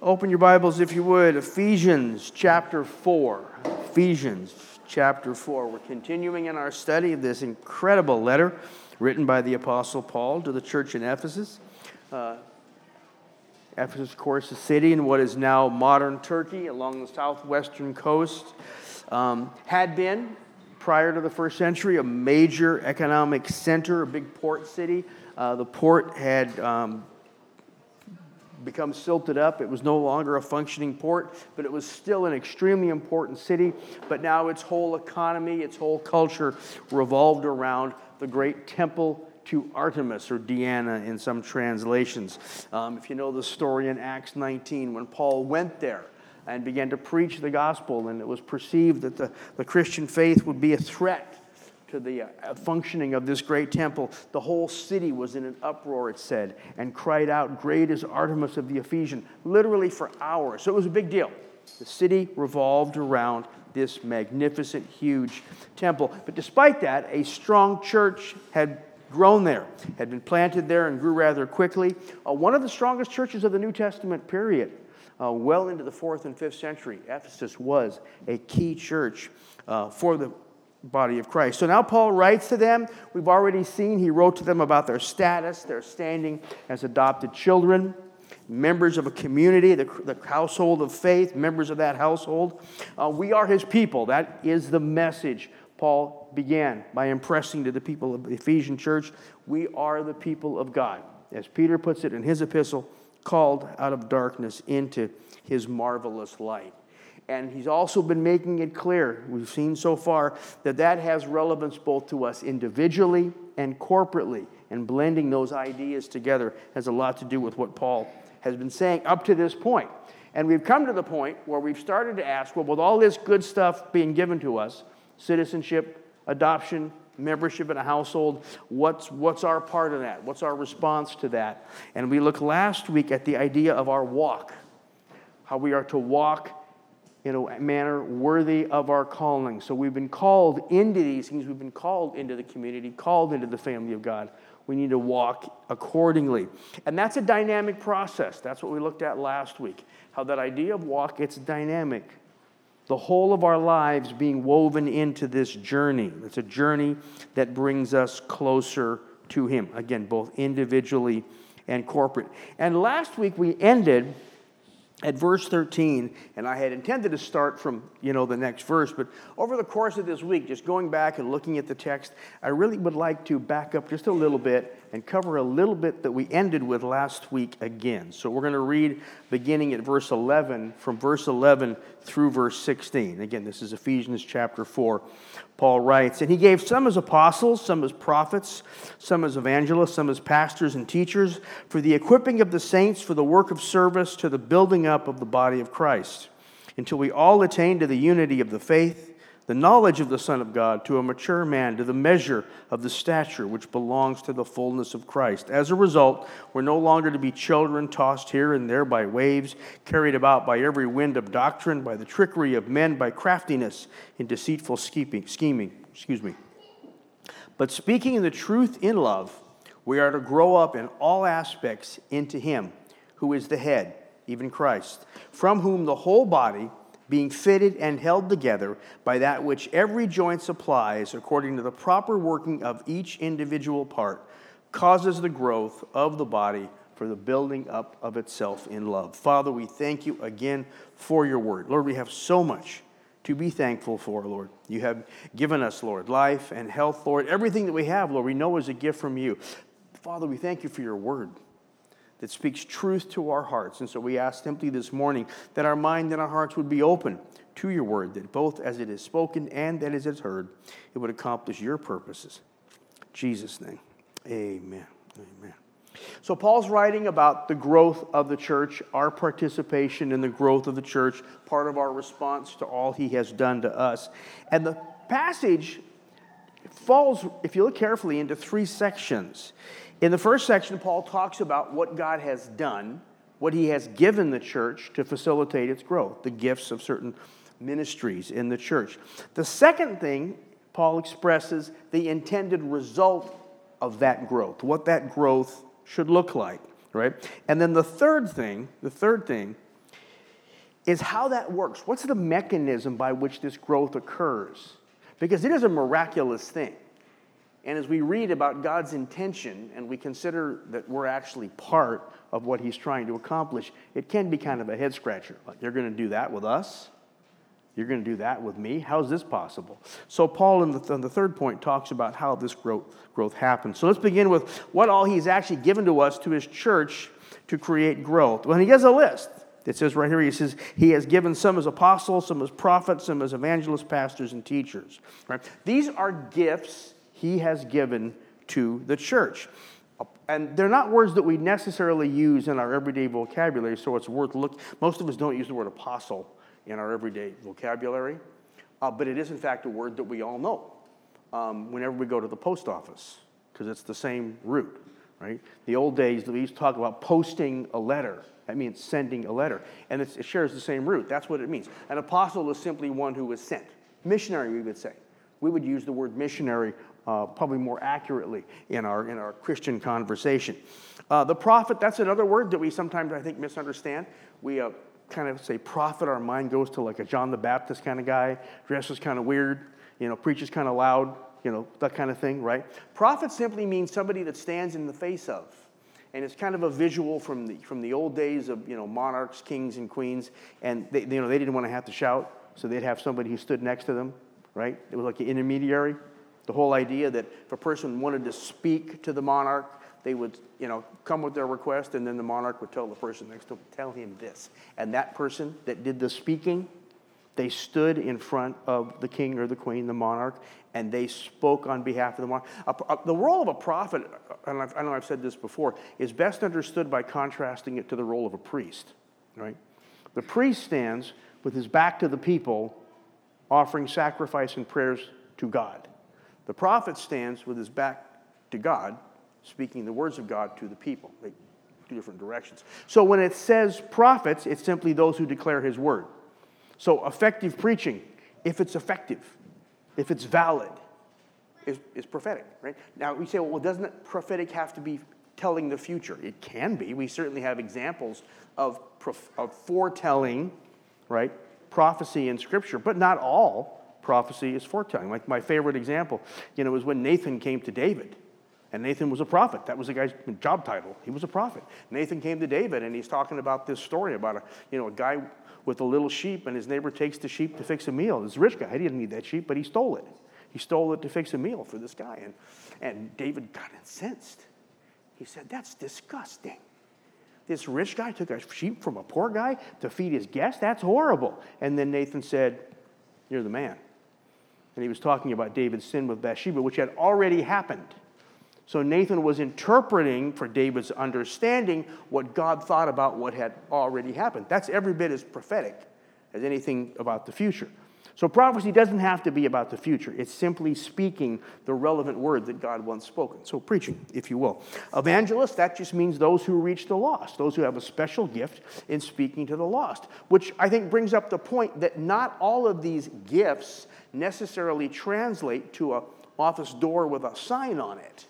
Open your Bibles, if you would, Ephesians chapter 4. Ephesians chapter 4. We're continuing in our study of this incredible letter written by the Apostle Paul to the church in Ephesus. Uh, Ephesus, of course, a city in what is now modern Turkey along the southwestern coast, um, had been, prior to the first century, a major economic center, a big port city. Uh, the port had um, become silted up. It was no longer a functioning port, but it was still an extremely important city. But now its whole economy, its whole culture revolved around the great temple to Artemis or Diana in some translations. Um, if you know the story in Acts 19, when Paul went there and began to preach the gospel, and it was perceived that the, the Christian faith would be a threat to the uh, functioning of this great temple, the whole city was in an uproar, it said, and cried out, Great is Artemis of the Ephesians, literally for hours. So it was a big deal. The city revolved around this magnificent, huge temple. But despite that, a strong church had grown there, had been planted there, and grew rather quickly. Uh, one of the strongest churches of the New Testament period. Uh, well into the fourth and fifth century, Ephesus was a key church uh, for the body of Christ. So now Paul writes to them. We've already seen he wrote to them about their status, their standing as adopted children, members of a community, the, the household of faith, members of that household. Uh, we are his people. That is the message Paul began by impressing to the people of the Ephesian church. We are the people of God. As Peter puts it in his epistle, called out of darkness into his marvelous light. And he's also been making it clear, we've seen so far, that that has relevance both to us individually and corporately. And blending those ideas together has a lot to do with what Paul has been saying up to this point. And we've come to the point where we've started to ask well, with all this good stuff being given to us citizenship, adoption, membership in a household what's, what's our part of that? What's our response to that? And we looked last week at the idea of our walk, how we are to walk in a manner worthy of our calling. So we've been called into these things. We've been called into the community, called into the family of God. We need to walk accordingly. And that's a dynamic process. That's what we looked at last week. How that idea of walk, it's dynamic. The whole of our lives being woven into this journey. It's a journey that brings us closer to Him. Again, both individually and corporate. And last week we ended at verse 13 and i had intended to start from you know the next verse but over the course of this week just going back and looking at the text i really would like to back up just a little bit and cover a little bit that we ended with last week again. So we're going to read beginning at verse 11 from verse 11 through verse 16 again this is ephesians chapter 4 Paul writes, and he gave some as apostles, some as prophets, some as evangelists, some as pastors and teachers, for the equipping of the saints for the work of service to the building up of the body of Christ, until we all attain to the unity of the faith the knowledge of the Son of God to a mature man, to the measure of the stature which belongs to the fullness of Christ. As a result, we're no longer to be children tossed here and there by waves, carried about by every wind of doctrine, by the trickery of men, by craftiness in deceitful scheming. excuse me. But speaking in the truth in love, we are to grow up in all aspects into Him who is the head, even Christ, from whom the whole body being fitted and held together by that which every joint supplies according to the proper working of each individual part, causes the growth of the body for the building up of itself in love. Father, we thank you again for your word. Lord, we have so much to be thankful for, Lord. You have given us, Lord, life and health, Lord. Everything that we have, Lord, we know is a gift from you. Father, we thank you for your word that speaks truth to our hearts. And so we ask simply this morning that our mind and our hearts would be open to your word, that both as it is spoken and that as it is heard, it would accomplish your purposes. In Jesus' name, amen. Amen. So, Paul's writing about the growth of the church, our participation in the growth of the church, part of our response to all he has done to us. And the passage falls, if you look carefully, into three sections. In the first section, Paul talks about what God has done, what he has given the church to facilitate its growth, the gifts of certain ministries in the church. The second thing, Paul expresses the intended result of that growth, what that growth should look like, right? And then the third thing, the third thing, is how that works. What's the mechanism by which this growth occurs? Because it is a miraculous thing. And as we read about God's intention and we consider that we're actually part of what He's trying to accomplish, it can be kind of a head scratcher. Like, you're going to do that with us? You're going to do that with me? How's this possible? So, Paul, in the, in the third point, talks about how this growth, growth happens. So, let's begin with what all he's actually given to us, to his church, to create growth. Well, he gives a list. It says right here, he says, He has given some as apostles, some as prophets, some as evangelists, pastors, and teachers. Right? These are gifts he has given to the church. And they're not words that we necessarily use in our everyday vocabulary, so it's worth look. Most of us don't use the word apostle in our everyday vocabulary, uh, but it is in fact a word that we all know um, whenever we go to the post office, because it's the same root, right? The old days, we used to talk about posting a letter. That means sending a letter, and it shares the same root. That's what it means. An apostle is simply one who is sent. Missionary, we would say. We would use the word missionary uh, probably more accurately in our, in our Christian conversation. Uh, the prophet, that's another word that we sometimes, I think, misunderstand. We uh, kind of say prophet, our mind goes to like a John the Baptist kind of guy, dresses kind of weird, you know, preaches kind of loud, you know, that kind of thing, right? Prophet simply means somebody that stands in the face of. And it's kind of a visual from the, from the old days of, you know, monarchs, kings, and queens. And, they, you know, they didn't want to have to shout, so they'd have somebody who stood next to them, right? It was like an intermediary. The whole idea that if a person wanted to speak to the monarch, they would, you know, come with their request, and then the monarch would tell the person next to him, tell him this. And that person that did the speaking, they stood in front of the king or the queen, the monarch, and they spoke on behalf of the monarch. the role of a prophet, and i know I've said this before, is best understood by contrasting it to the role of a priest, right? The priest stands with his back to the people, offering sacrifice and prayers to God. The prophet stands with his back to God, speaking the words of God to the people. They, two different directions. So when it says prophets, it's simply those who declare his word. So effective preaching, if it's effective, if it's valid, is, is prophetic, right? Now we say, well, doesn't prophetic have to be telling the future? It can be. We certainly have examples of, of foretelling, right? Prophecy in Scripture, but not all prophecy is foretelling. Like my favorite example, you know, was when Nathan came to David. And Nathan was a prophet. That was the guy's job title. He was a prophet. Nathan came to David and he's talking about this story about a, you know, a guy with a little sheep and his neighbor takes the sheep to fix a meal. This rich guy, he didn't need that sheep, but he stole it. He stole it to fix a meal for this guy. And, and David got incensed. He said, That's disgusting. This rich guy took a sheep from a poor guy to feed his guest? That's horrible. And then Nathan said, You're the man and he was talking about David's sin with Bathsheba, which had already happened. So Nathan was interpreting for David's understanding what God thought about what had already happened. That's every bit as prophetic as anything about the future. So prophecy doesn't have to be about the future. It's simply speaking the relevant word that God once spoken. So preaching, if you will. Evangelist, that just means those who reach the lost, those who have a special gift in speaking to the lost, which I think brings up the point that not all of these gifts necessarily translate to an office door with a sign on it.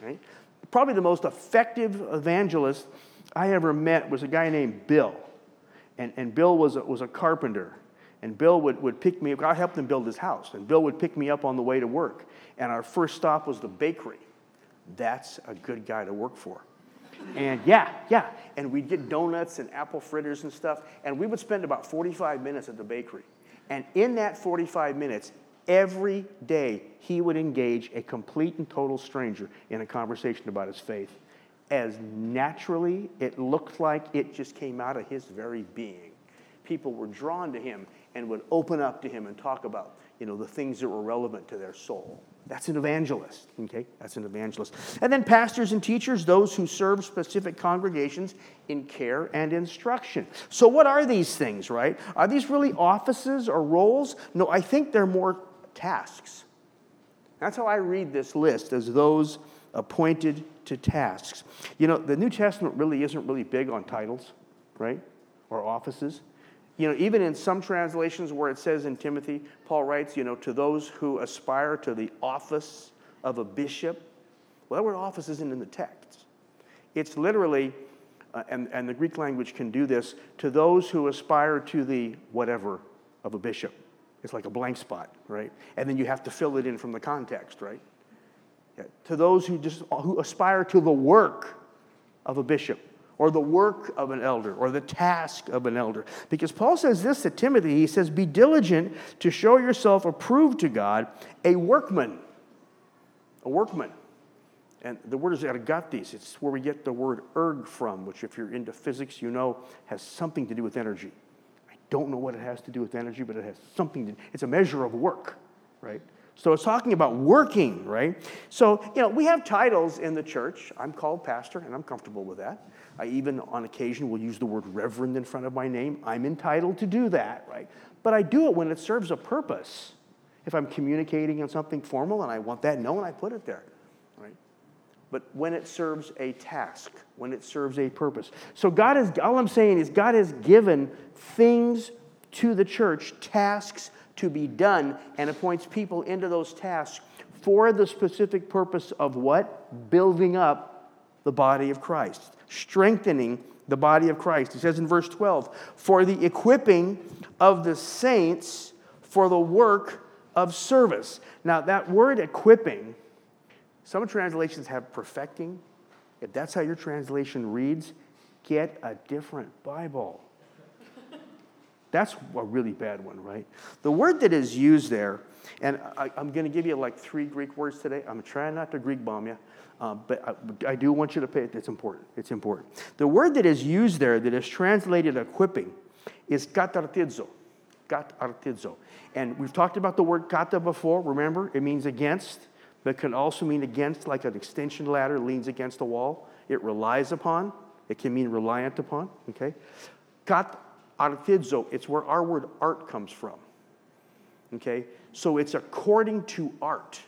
Right? Probably the most effective evangelist I ever met was a guy named Bill. And, and Bill was a, was a carpenter. And Bill would, would pick me up. I helped him build his house. And Bill would pick me up on the way to work. And our first stop was the bakery. That's a good guy to work for. And yeah, yeah. And we'd get donuts and apple fritters and stuff. And we would spend about 45 minutes at the bakery. And in that 45 minutes, every day, he would engage a complete and total stranger in a conversation about his faith. As naturally, it looked like it just came out of his very being. People were drawn to him and would open up to him and talk about you know, the things that were relevant to their soul. That's an evangelist, okay? That's an evangelist. And then pastors and teachers, those who serve specific congregations in care and instruction. So, what are these things, right? Are these really offices or roles? No, I think they're more tasks. That's how I read this list as those appointed to tasks. You know, the New Testament really isn't really big on titles, right? Or offices. You know, even in some translations where it says in Timothy, Paul writes, you know, to those who aspire to the office of a bishop. Well, that word office isn't in the text. It's literally uh, and, and the Greek language can do this, to those who aspire to the whatever of a bishop. It's like a blank spot, right? And then you have to fill it in from the context, right? Yeah. To those who just who aspire to the work of a bishop or the work of an elder or the task of an elder. Because Paul says this to Timothy, he says, "Be diligent to show yourself approved to God, a workman." A workman. And the word is ergatis. It's where we get the word erg from, which, if you're into physics, you know has something to do with energy I don't know what it has to do with energy, but it has something to, it's a measure of work, right? So it's talking about working, right? So, you know, we have titles in the church. I'm called pastor, and I'm comfortable with that. I even, on occasion, will use the word reverend in front of my name. I'm entitled to do that, right? But I do it when it serves a purpose. If I'm communicating on something formal and I want that known, I put it there right? but when it serves a task, when it serves a purpose. So God is all I'm saying is God has given things to the church, tasks to be done, and appoints people into those tasks for the specific purpose of what? Building up the body of Christ, strengthening the body of Christ. He says in verse 12, for the equipping of the saints for the work of service. Now, that word equipping some translations have perfecting. If that's how your translation reads, get a different Bible. That's a really bad one, right? The word that is used there, and I, am going to give you like three Greek words today. I'm trying not to Greek bomb you, uh, but I, I, do want you to pay it. It's important. It's important. The word that is used there, that is translated equipping, is katartizo. Katartizo. And we've talked about the word kata before. Remember, it means against but can also mean against, like an extension ladder leans against a wall. It relies upon. It can mean reliant upon. Okay? Kat artizo, it's where our word art comes from. Okay? So it's according to art,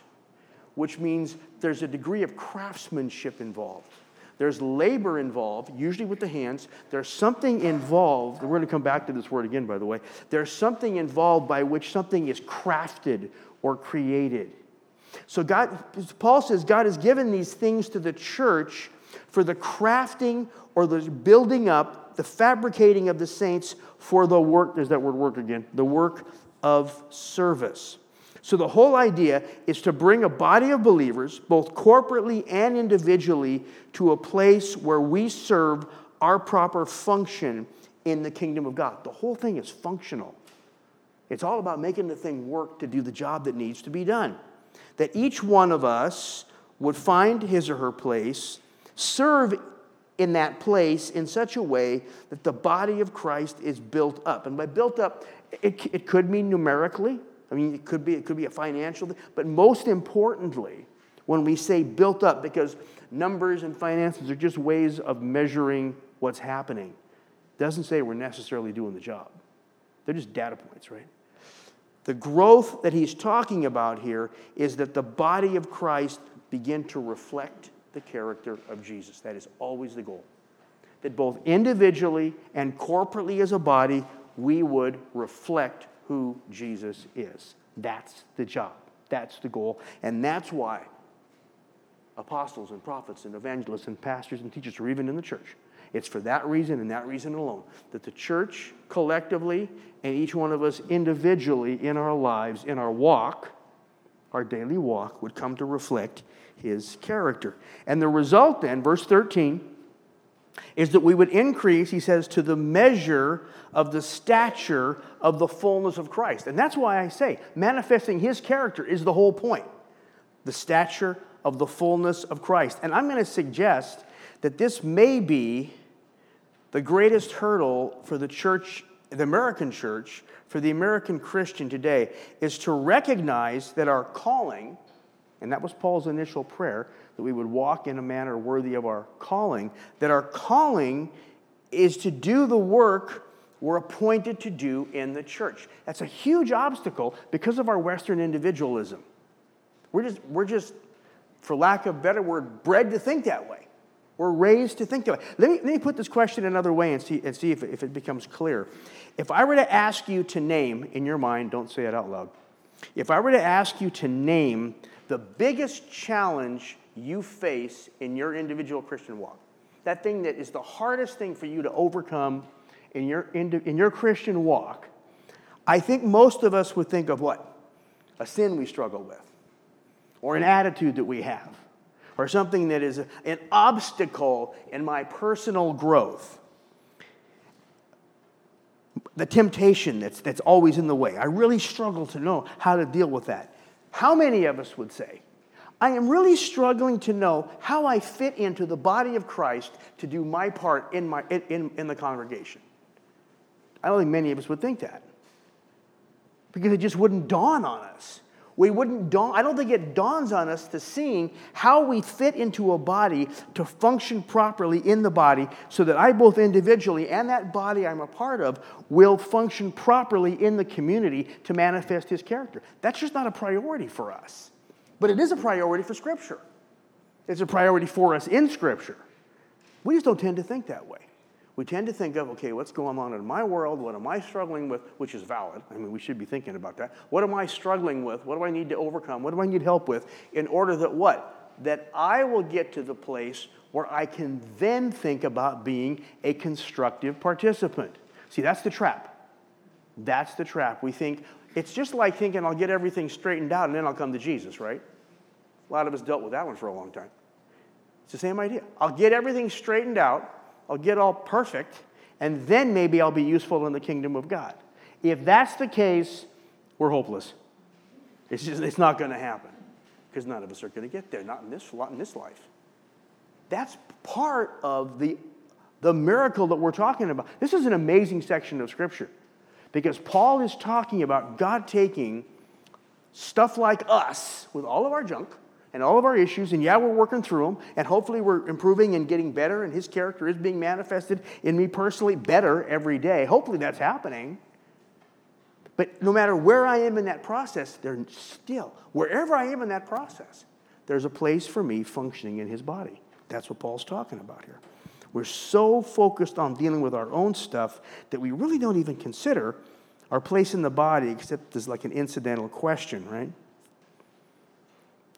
which means there's a degree of craftsmanship involved. There's labor involved, usually with the hands. There's something involved. We're going to come back to this word again, by the way. There's something involved by which something is crafted or created. So God, Paul says God has given these things to the church for the crafting or the building up, the fabricating of the saints for the work, there's that word work again, the work of service. So the whole idea is to bring a body of believers, both corporately and individually, to a place where we serve our proper function in the kingdom of God. The whole thing is functional. It's all about making the thing work to do the job that needs to be done that each one of us would find his or her place, serve in that place in such a way that the body of Christ is built up. And by built up, it, it could mean numerically. I mean, it could be, it could be a financial thing. But most importantly, when we say built up, because numbers and finances are just ways of measuring what's happening, doesn't say we're necessarily doing the job. They're just data points, right? The growth that he's talking about here is that the body of Christ begin to reflect the character of Jesus. That is always the goal. That both individually and corporately as a body, we would reflect who Jesus is. That's the job. That's the goal. And that's why apostles and prophets and evangelists and pastors and teachers are even in the church it's for that reason and that reason alone that the church collectively and each one of us individually in our lives, in our walk, our daily walk, would come to reflect his character. And the result then, verse 13, is that we would increase, he says, to the measure of the stature of the fullness of Christ. And that's why I say manifesting his character is the whole point. The stature of the fullness of Christ. And I'm going to suggest that this may be the greatest hurdle for the church, the American church, for the American Christian today is to recognize that our calling, and that was Paul's initial prayer, that we would walk in a manner worthy of our calling, that our calling is to do the work we're appointed to do in the church. That's a huge obstacle because of our Western individualism. We're just, we're just for lack of a better word, bred to think that way. We're raised to think that way. Let me, let me put this question another way and see, and see if, if it becomes clear. If I were to ask you to name, in your mind, don't say it out loud, if I were to ask you to name the biggest challenge you face in your individual Christian walk, that thing that is the hardest thing for you to overcome in your, in, your Christian walk, I think most of us would think of what? A sin we struggle with, or an attitude that we have, or something that is an obstacle in my personal growth. The temptation that's, that's always in the way. I really struggle to know how to deal with that. How many of us would say, I am really struggling to know how I fit into the body of Christ to do my part in, my, in, in the congregation? I don't think many of us would think that because it just wouldn't dawn on us. We wouldn't dawn, I don't think it dawns on us to seeing how we fit into a body to function properly in the body so that I, both individually and that body I'm a part of, will function properly in the community to manifest His character. That's just not a priority for us. But it is a priority for Scripture. It's a priority for us in Scripture. We just don't tend to think that way we tend to think of, okay, what's going on in my world? What am I struggling with? Which is valid. I mean, we should be thinking about that. What am I struggling with? What do I need to overcome? What do I need help with? In order that what? That I will get to the place where I can then think about being a constructive participant. See, that's the trap. That's the trap. We think, it's just like thinking I'll get everything straightened out and then I'll come to Jesus, right? A lot of us dealt with that one for a long time. It's the same idea. I'll get everything straightened out I'll get all perfect, and then maybe I'll be useful in the kingdom of God. If that's the case, we're hopeless. It's just it's not going to happen because none of us are going to get there, not in this, in this life. That's part of the, the miracle that we're talking about. This is an amazing section of Scripture because Paul is talking about God taking stuff like us with all of our junk and all of our issues, and yeah, we're working through them, and hopefully we're improving and getting better, and His character is being manifested in me personally better every day. Hopefully that's happening. But no matter where I am in that process, there's still, wherever I am in that process, there's a place for me functioning in His body. That's what Paul's talking about here. We're so focused on dealing with our own stuff that we really don't even consider our place in the body, except as like an incidental question, right?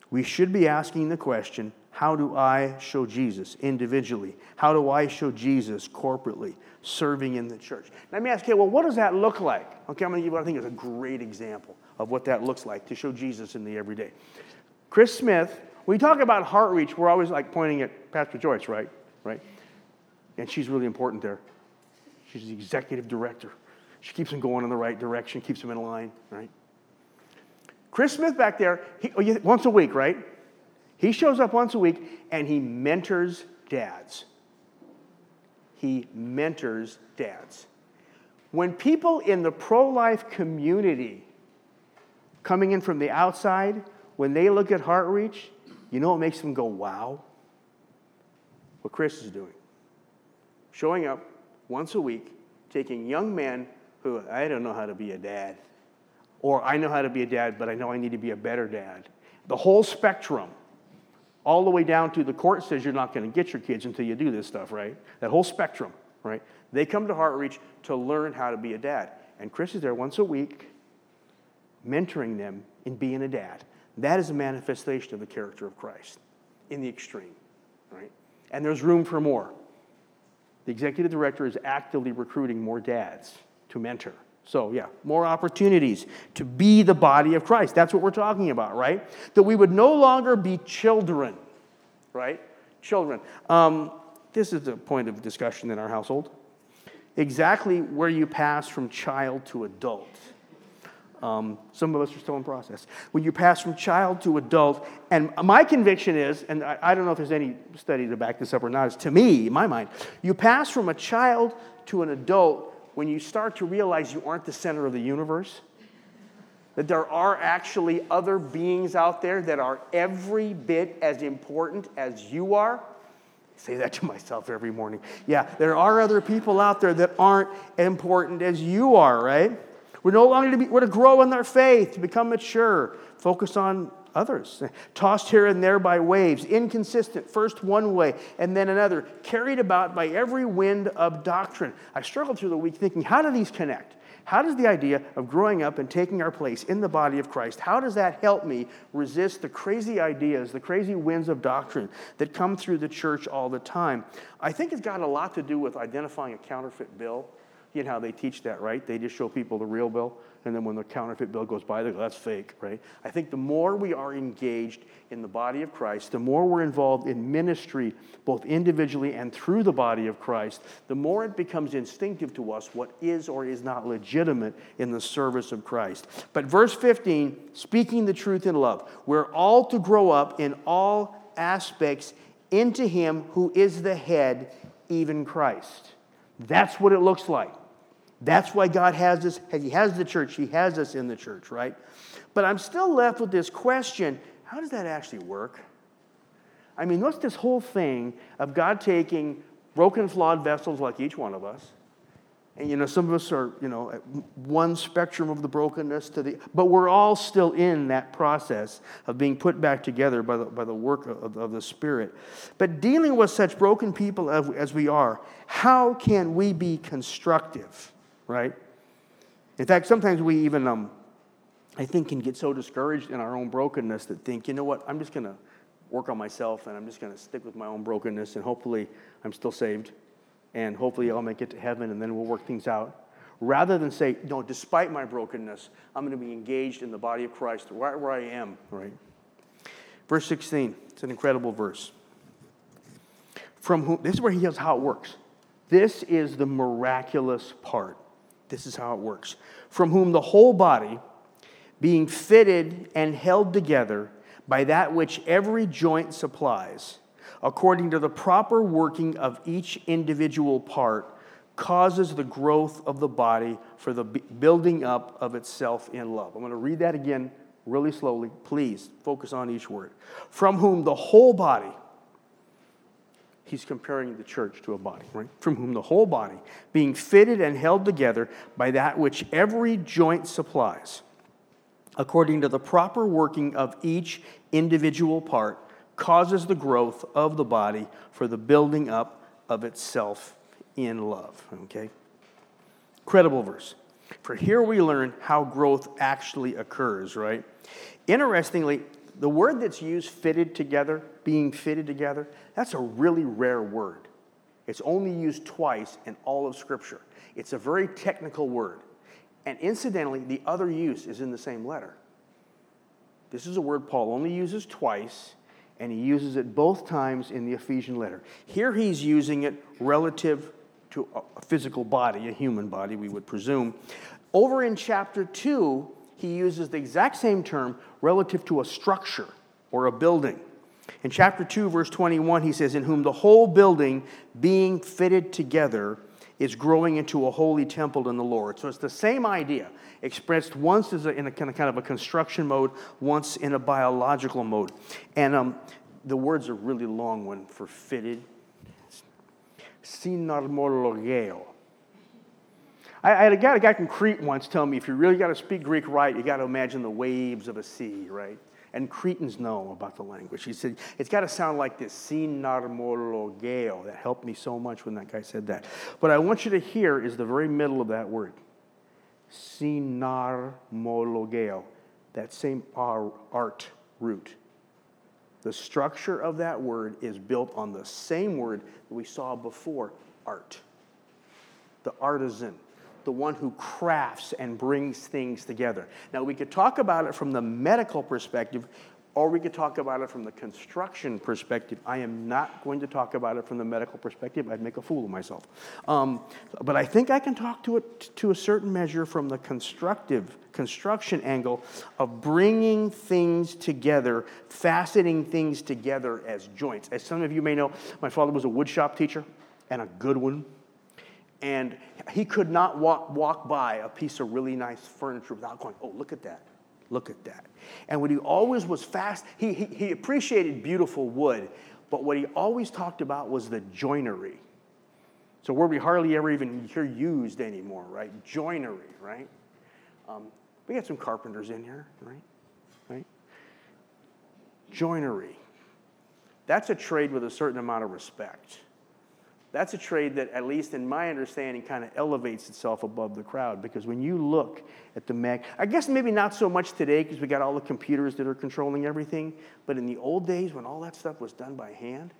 We should be asking the question how do I show Jesus individually? How do I show Jesus corporately, serving in the church? Let me ask you, well, what does that look like? Okay, I'm going to give you what I think is a great example of what that looks like to show Jesus in the everyday. Chris Smith, when we talk about HeartReach, we're always like pointing at Pastor Joyce, right? Right? And she's really important there. She's the executive director. She keeps them going in the right direction, keeps them in line, right? Chris Smith back there, he, oh, once a week, right? He shows up once a week and he mentors dads. He mentors dads. When people in the pro life community coming in from the outside, when they look at HeartReach, you know what makes them go, wow? What Chris is doing. Showing up once a week, taking young men who, I don't know how to be a dad. Or I know how to be a dad, but I know I need to be a better dad. The whole spectrum, all the way down to the court says you're not going to get your kids until you do this stuff, right? That whole spectrum, right? They come to HeartReach to learn how to be a dad. And Chris is there once a week, mentoring them in being a dad. That is a manifestation of the character of Christ in the extreme, right? And there's room for more. The executive director is actively recruiting more dads to mentor. So, yeah, more opportunities to be the body of Christ. That's what we're talking about, right? That we would no longer be children, right? Children. Um, this is a point of discussion in our household. Exactly where you pass from child to adult. Um, some of us are still in process. When you pass from child to adult, and my conviction is, and I, I don't know if there's any study to back this up or not, is to me, in my mind, you pass from a child to an adult when you start to realize you aren't the center of the universe, that there are actually other beings out there that are every bit as important as you are. I say that to myself every morning. Yeah, there are other people out there that aren't important as you are, right? We're no longer to be, we're to grow in our faith, to become mature, focus on others, tossed here and there by waves, inconsistent, first one way and then another, carried about by every wind of doctrine. I struggled through the week thinking, how do these connect? How does the idea of growing up and taking our place in the body of Christ, how does that help me resist the crazy ideas, the crazy winds of doctrine that come through the church all the time? I think it's got a lot to do with identifying a counterfeit bill. You know how they teach that, right? They just show people the real bill and then when the counterfeit bill goes by, they go, that's fake, right? I think the more we are engaged in the body of Christ, the more we're involved in ministry, both individually and through the body of Christ, the more it becomes instinctive to us what is or is not legitimate in the service of Christ. But verse 15, speaking the truth in love, we're all to grow up in all aspects into Him who is the head, even Christ. That's what it looks like. That's why God has us, He has the church, He has us in the church, right? But I'm still left with this question how does that actually work? I mean, what's this whole thing of God taking broken, flawed vessels like each one of us? And, you know, some of us are, you know, at one spectrum of the brokenness to the, but we're all still in that process of being put back together by the, by the work of, of the Spirit. But dealing with such broken people as, as we are, how can we be constructive? Right? In fact, sometimes we even, um, I think, can get so discouraged in our own brokenness that think, you know what, I'm just going to work on myself and I'm just going to stick with my own brokenness and hopefully I'm still saved and hopefully I'll make it to heaven and then we'll work things out. Rather than say, no, despite my brokenness, I'm going to be engaged in the body of Christ right where I am, right? Verse 16, it's an incredible verse. From whom, this is where he tells how it works. This is the miraculous part. This is how it works. From whom the whole body, being fitted and held together by that which every joint supplies, according to the proper working of each individual part, causes the growth of the body for the building up of itself in love. I'm going to read that again really slowly. Please focus on each word. From whom the whole body, he's comparing the church to a body, right? From whom the whole body, being fitted and held together by that which every joint supplies, according to the proper working of each individual part, causes the growth of the body for the building up of itself in love. Okay? Credible verse. For here we learn how growth actually occurs, right? Interestingly, the word that's used, fitted together, being fitted together, that's a really rare word. It's only used twice in all of Scripture. It's a very technical word. And incidentally, the other use is in the same letter. This is a word Paul only uses twice, and he uses it both times in the Ephesian letter. Here he's using it relative to a physical body, a human body, we would presume. Over in chapter 2, he uses the exact same term relative to a structure or a building. In chapter 2, verse 21, he says, In whom the whole building being fitted together is growing into a holy temple in the Lord. So it's the same idea, expressed once a, in a kind of, kind of a construction mode, once in a biological mode. And um, the words a really long one for fitted. Synarmologeo. I, I had a guy, a guy from Crete once tell me if you really got to speak Greek right, you got to imagine the waves of a sea, right? And Cretans know about the language. He said, it's got to sound like this, synarmologeo. That helped me so much when that guy said that. What I want you to hear is the very middle of that word. Synarmologeo. That same art root. The structure of that word is built on the same word that we saw before, art. The artisan the one who crafts and brings things together. Now, we could talk about it from the medical perspective, or we could talk about it from the construction perspective. I am not going to talk about it from the medical perspective. I'd make a fool of myself. Um, but I think I can talk to it to a certain measure from the constructive construction angle of bringing things together, faceting things together as joints. As some of you may know, my father was a woodshop teacher and a good one. And he could not walk, walk by a piece of really nice furniture without going, oh, look at that. Look at that. And what he always was fast, he, he, he appreciated beautiful wood, but what he always talked about was the joinery. So, where we hardly ever even hear used anymore, right? Joinery, right? Um, we got some carpenters in here, right? Right? Joinery. That's a trade with a certain amount of respect. That's a trade that, at least in my understanding, kind of elevates itself above the crowd because when you look at the mag, I guess maybe not so much today because we got all the computers that are controlling everything, but in the old days when all that stuff was done by hand,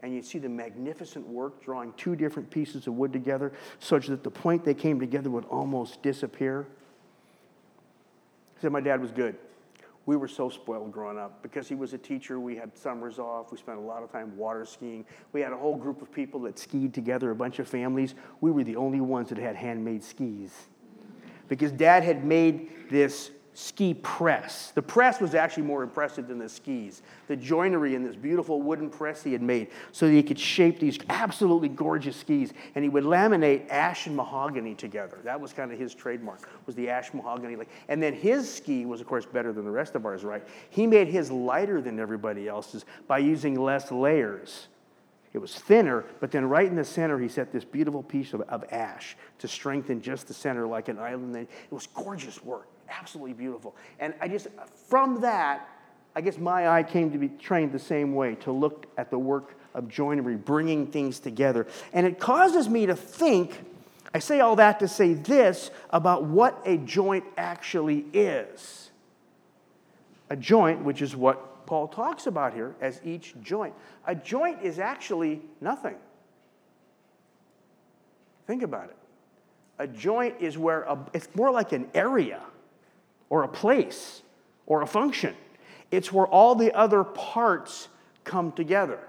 and you see the magnificent work drawing two different pieces of wood together such that the point they came together would almost disappear. He said, My dad was good. We were so spoiled growing up because he was a teacher. We had summers off. We spent a lot of time water skiing. We had a whole group of people that skied together, a bunch of families. We were the only ones that had handmade skis because dad had made this ski press. The press was actually more impressive than the skis. The joinery in this beautiful wooden press he had made so that he could shape these absolutely gorgeous skis. And he would laminate ash and mahogany together. That was kind of his trademark, was the ash mahogany. And then his ski was, of course, better than the rest of ours, right? He made his lighter than everybody else's by using less layers. It was thinner, but then right in the center, he set this beautiful piece of, of ash to strengthen just the center like an island. It was gorgeous work absolutely beautiful. And I just, from that, I guess my eye came to be trained the same way to look at the work of joinery, bringing things together. And it causes me to think, I say all that to say this about what a joint actually is. A joint, which is what Paul talks about here as each joint. A joint is actually nothing. Think about it. A joint is where a, it's more like an area or a place or a function. It's where all the other parts come together.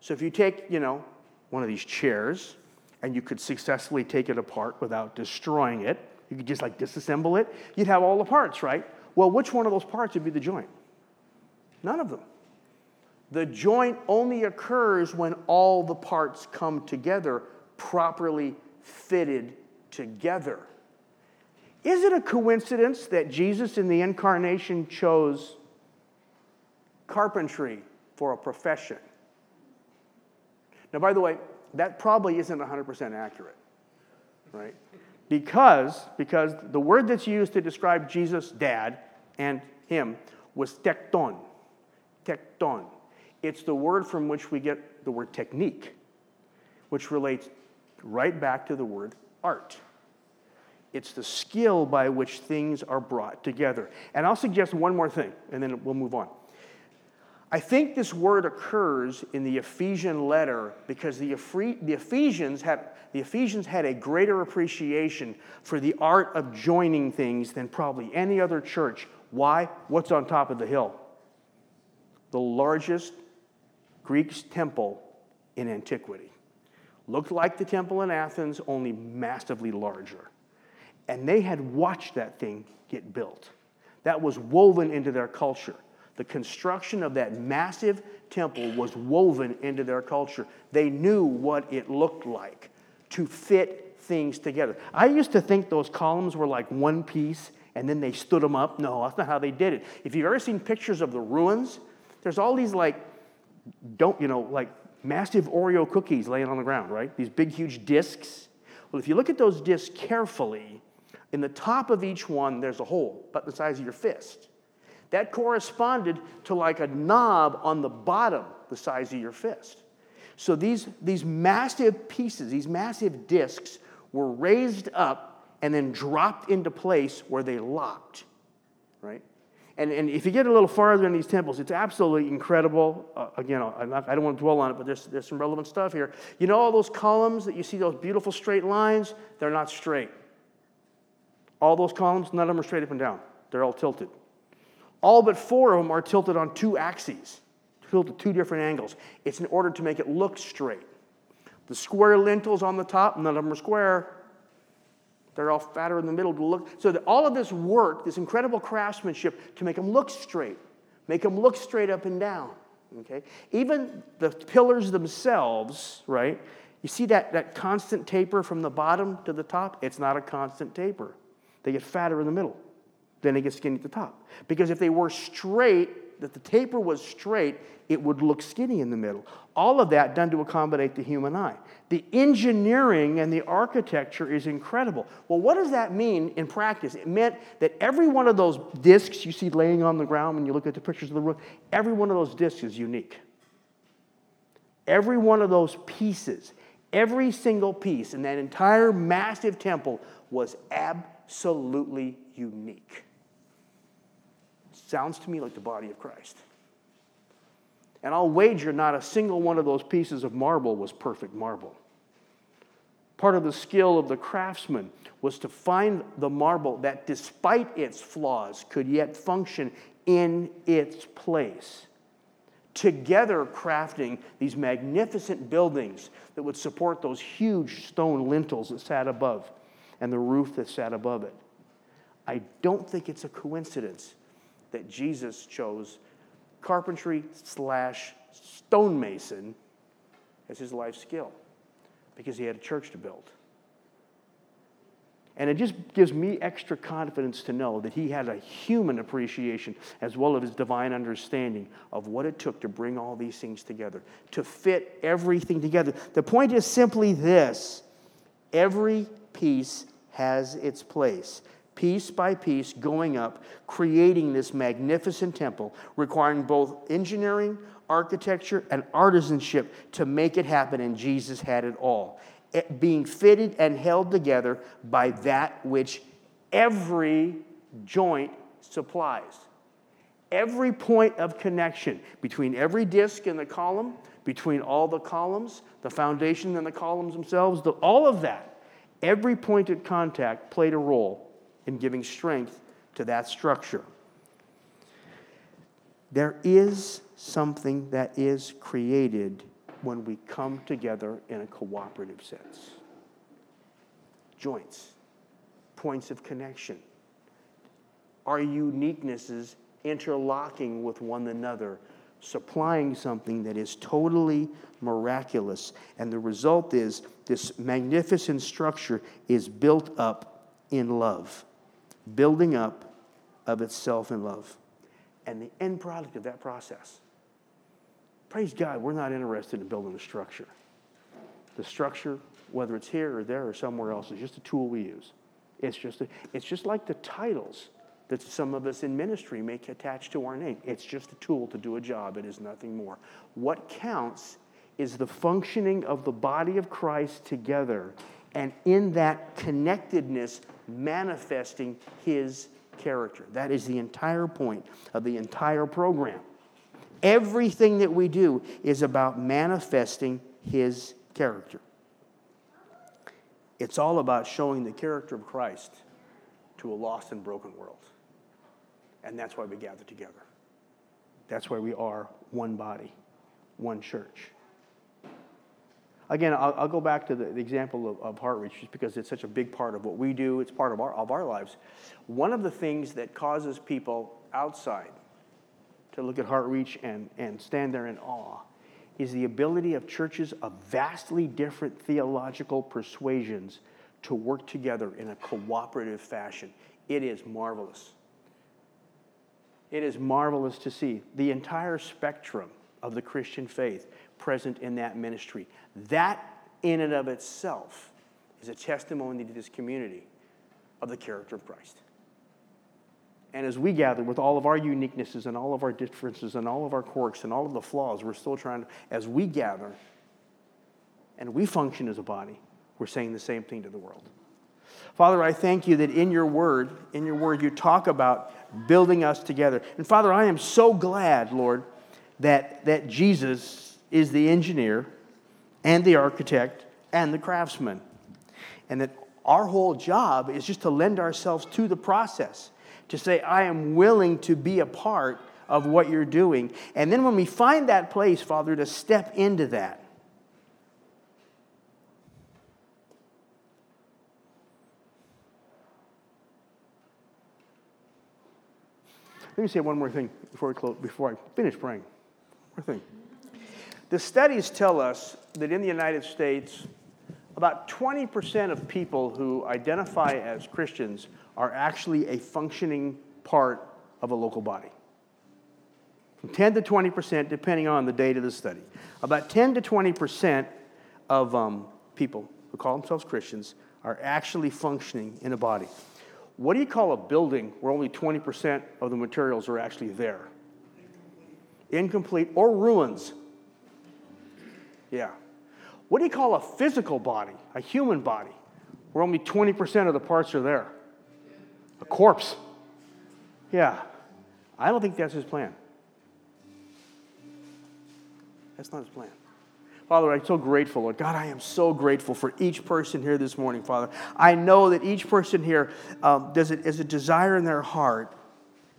So if you take, you know, one of these chairs and you could successfully take it apart without destroying it, you could just like disassemble it, you'd have all the parts, right? Well, which one of those parts would be the joint? None of them. The joint only occurs when all the parts come together, properly fitted together. Is it a coincidence that Jesus in the incarnation chose carpentry for a profession? Now, by the way, that probably isn't 100% accurate, right? Because, because the word that's used to describe Jesus' dad and him was tekton. Tekton. It's the word from which we get the word technique, which relates right back to the word art. It's the skill by which things are brought together. And I'll suggest one more thing, and then we'll move on. I think this word occurs in the Ephesian letter because the, Ephesians had, the Ephesians had a greater appreciation for the art of joining things than probably any other church. Why? What's on top of the hill? The largest Greek temple in antiquity. Looked like the temple in Athens, only massively larger. And they had watched that thing get built. That was woven into their culture. The construction of that massive temple was woven into their culture. They knew what it looked like to fit things together. I used to think those columns were like one piece and then they stood them up. No, that's not how they did it. If you've ever seen pictures of the ruins, there's all these like, don't, you know, like massive Oreo cookies laying on the ground, right? These big, huge discs. Well, if you look at those discs carefully, in the top of each one, there's a hole, about the size of your fist. That corresponded to like a knob on the bottom, the size of your fist. So these, these massive pieces, these massive discs, were raised up and then dropped into place where they locked, right? And, and if you get a little farther in these temples, it's absolutely incredible. Uh, again, not, i don't want to dwell on it, but there's, there's some relevant stuff here. You know all those columns that you see, those beautiful straight lines? They're not straight. All those columns, none of them are straight up and down. They're all tilted. All but four of them are tilted on two axes, tilted two different angles. It's in order to make it look straight. The square lintels on the top, none of them are square. They're all fatter in the middle to look. So that all of this work, this incredible craftsmanship to make them look straight, make them look straight up and down. Okay? Even the pillars themselves, right? You see that, that constant taper from the bottom to the top? It's not a constant taper. They get fatter in the middle. Then they get skinny at the top. Because if they were straight, that the taper was straight, it would look skinny in the middle. All of that done to accommodate the human eye. The engineering and the architecture is incredible. Well, what does that mean in practice? It meant that every one of those discs you see laying on the ground when you look at the pictures of the roof, every one of those discs is unique. Every one of those pieces, every single piece in that entire massive temple was absolutely unique. Sounds to me like the body of Christ. And I'll wager not a single one of those pieces of marble was perfect marble. Part of the skill of the craftsman was to find the marble that, despite its flaws, could yet function in its place. Together, crafting these magnificent buildings that would support those huge stone lintels that sat above and the roof that sat above it. I don't think it's a coincidence that Jesus chose carpentry slash stonemason as his life skill because he had a church to build. And it just gives me extra confidence to know that he had a human appreciation as well as his divine understanding of what it took to bring all these things together, to fit everything together. The point is simply this every piece has its place piece by piece, going up, creating this magnificent temple, requiring both engineering, architecture, and artisanship to make it happen, and Jesus had it all. It being fitted and held together by that which every joint supplies. Every point of connection between every disc and the column, between all the columns, the foundation and the columns themselves, the, all of that, every point of contact played a role in giving strength to that structure. There is something that is created when we come together in a cooperative sense. Joints, points of connection, our uniquenesses interlocking with one another, supplying something that is totally miraculous. And the result is this magnificent structure is built up in love building up of itself in love. And the end product of that process. Praise God, we're not interested in building a structure. The structure, whether it's here or there or somewhere else, is just a tool we use. It's just, a, it's just like the titles that some of us in ministry make attached to our name. It's just a tool to do a job, it is nothing more. What counts is the functioning of the body of Christ together, and in that connectedness, manifesting his character. That is the entire point of the entire program. Everything that we do is about manifesting his character. It's all about showing the character of Christ to a lost and broken world. And that's why we gather together. That's why we are one body, one church. Again, I'll, I'll go back to the, the example of, of HeartReach just because it's such a big part of what we do. It's part of our, of our lives. One of the things that causes people outside to look at HeartReach and, and stand there in awe is the ability of churches of vastly different theological persuasions to work together in a cooperative fashion. It is marvelous. It is marvelous to see the entire spectrum of the Christian faith present in that ministry. That, in and of itself, is a testimony to this community of the character of Christ. And as we gather with all of our uniquenesses and all of our differences and all of our quirks and all of the flaws, we're still trying to, as we gather and we function as a body, we're saying the same thing to the world. Father, I thank you that in your word, in your word, you talk about building us together. And Father, I am so glad, Lord, that, that Jesus is the engineer and the architect and the craftsman. And that our whole job is just to lend ourselves to the process, to say, I am willing to be a part of what you're doing. And then when we find that place, Father, to step into that. Let me say one more thing before, we close, before I finish praying. One thing. The studies tell us that in the United States, about 20% of people who identify as Christians are actually a functioning part of a local body. From 10 to 20%, depending on the date of the study. About 10 to 20% of um, people who call themselves Christians are actually functioning in a body. What do you call a building where only 20% of the materials are actually there? Incomplete or ruins. Yeah. What do you call a physical body, a human body, where only 20% of the parts are there? A corpse. Yeah. I don't think that's his plan. That's not his plan. Father, I'm so grateful, Lord. God, I am so grateful for each person here this morning, Father. I know that each person here um, does it a desire in their heart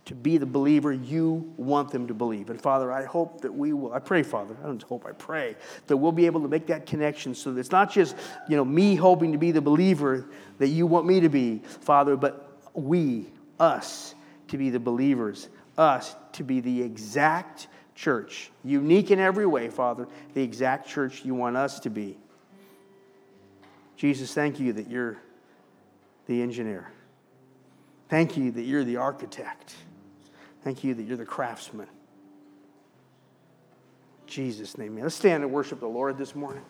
to be the believer you want them to believe. And Father, I hope that we will, I pray, Father, I don't hope, I pray that we'll be able to make that connection so that it's not just, you know, me hoping to be the believer that you want me to be, Father, but we, us, to be the believers, us to be the exact church, unique in every way, Father, the exact church you want us to be. Jesus, thank you that you're the engineer. Thank you that you're the architect. Thank you that you're the craftsman. Jesus' name. Let's stand and worship the Lord this morning.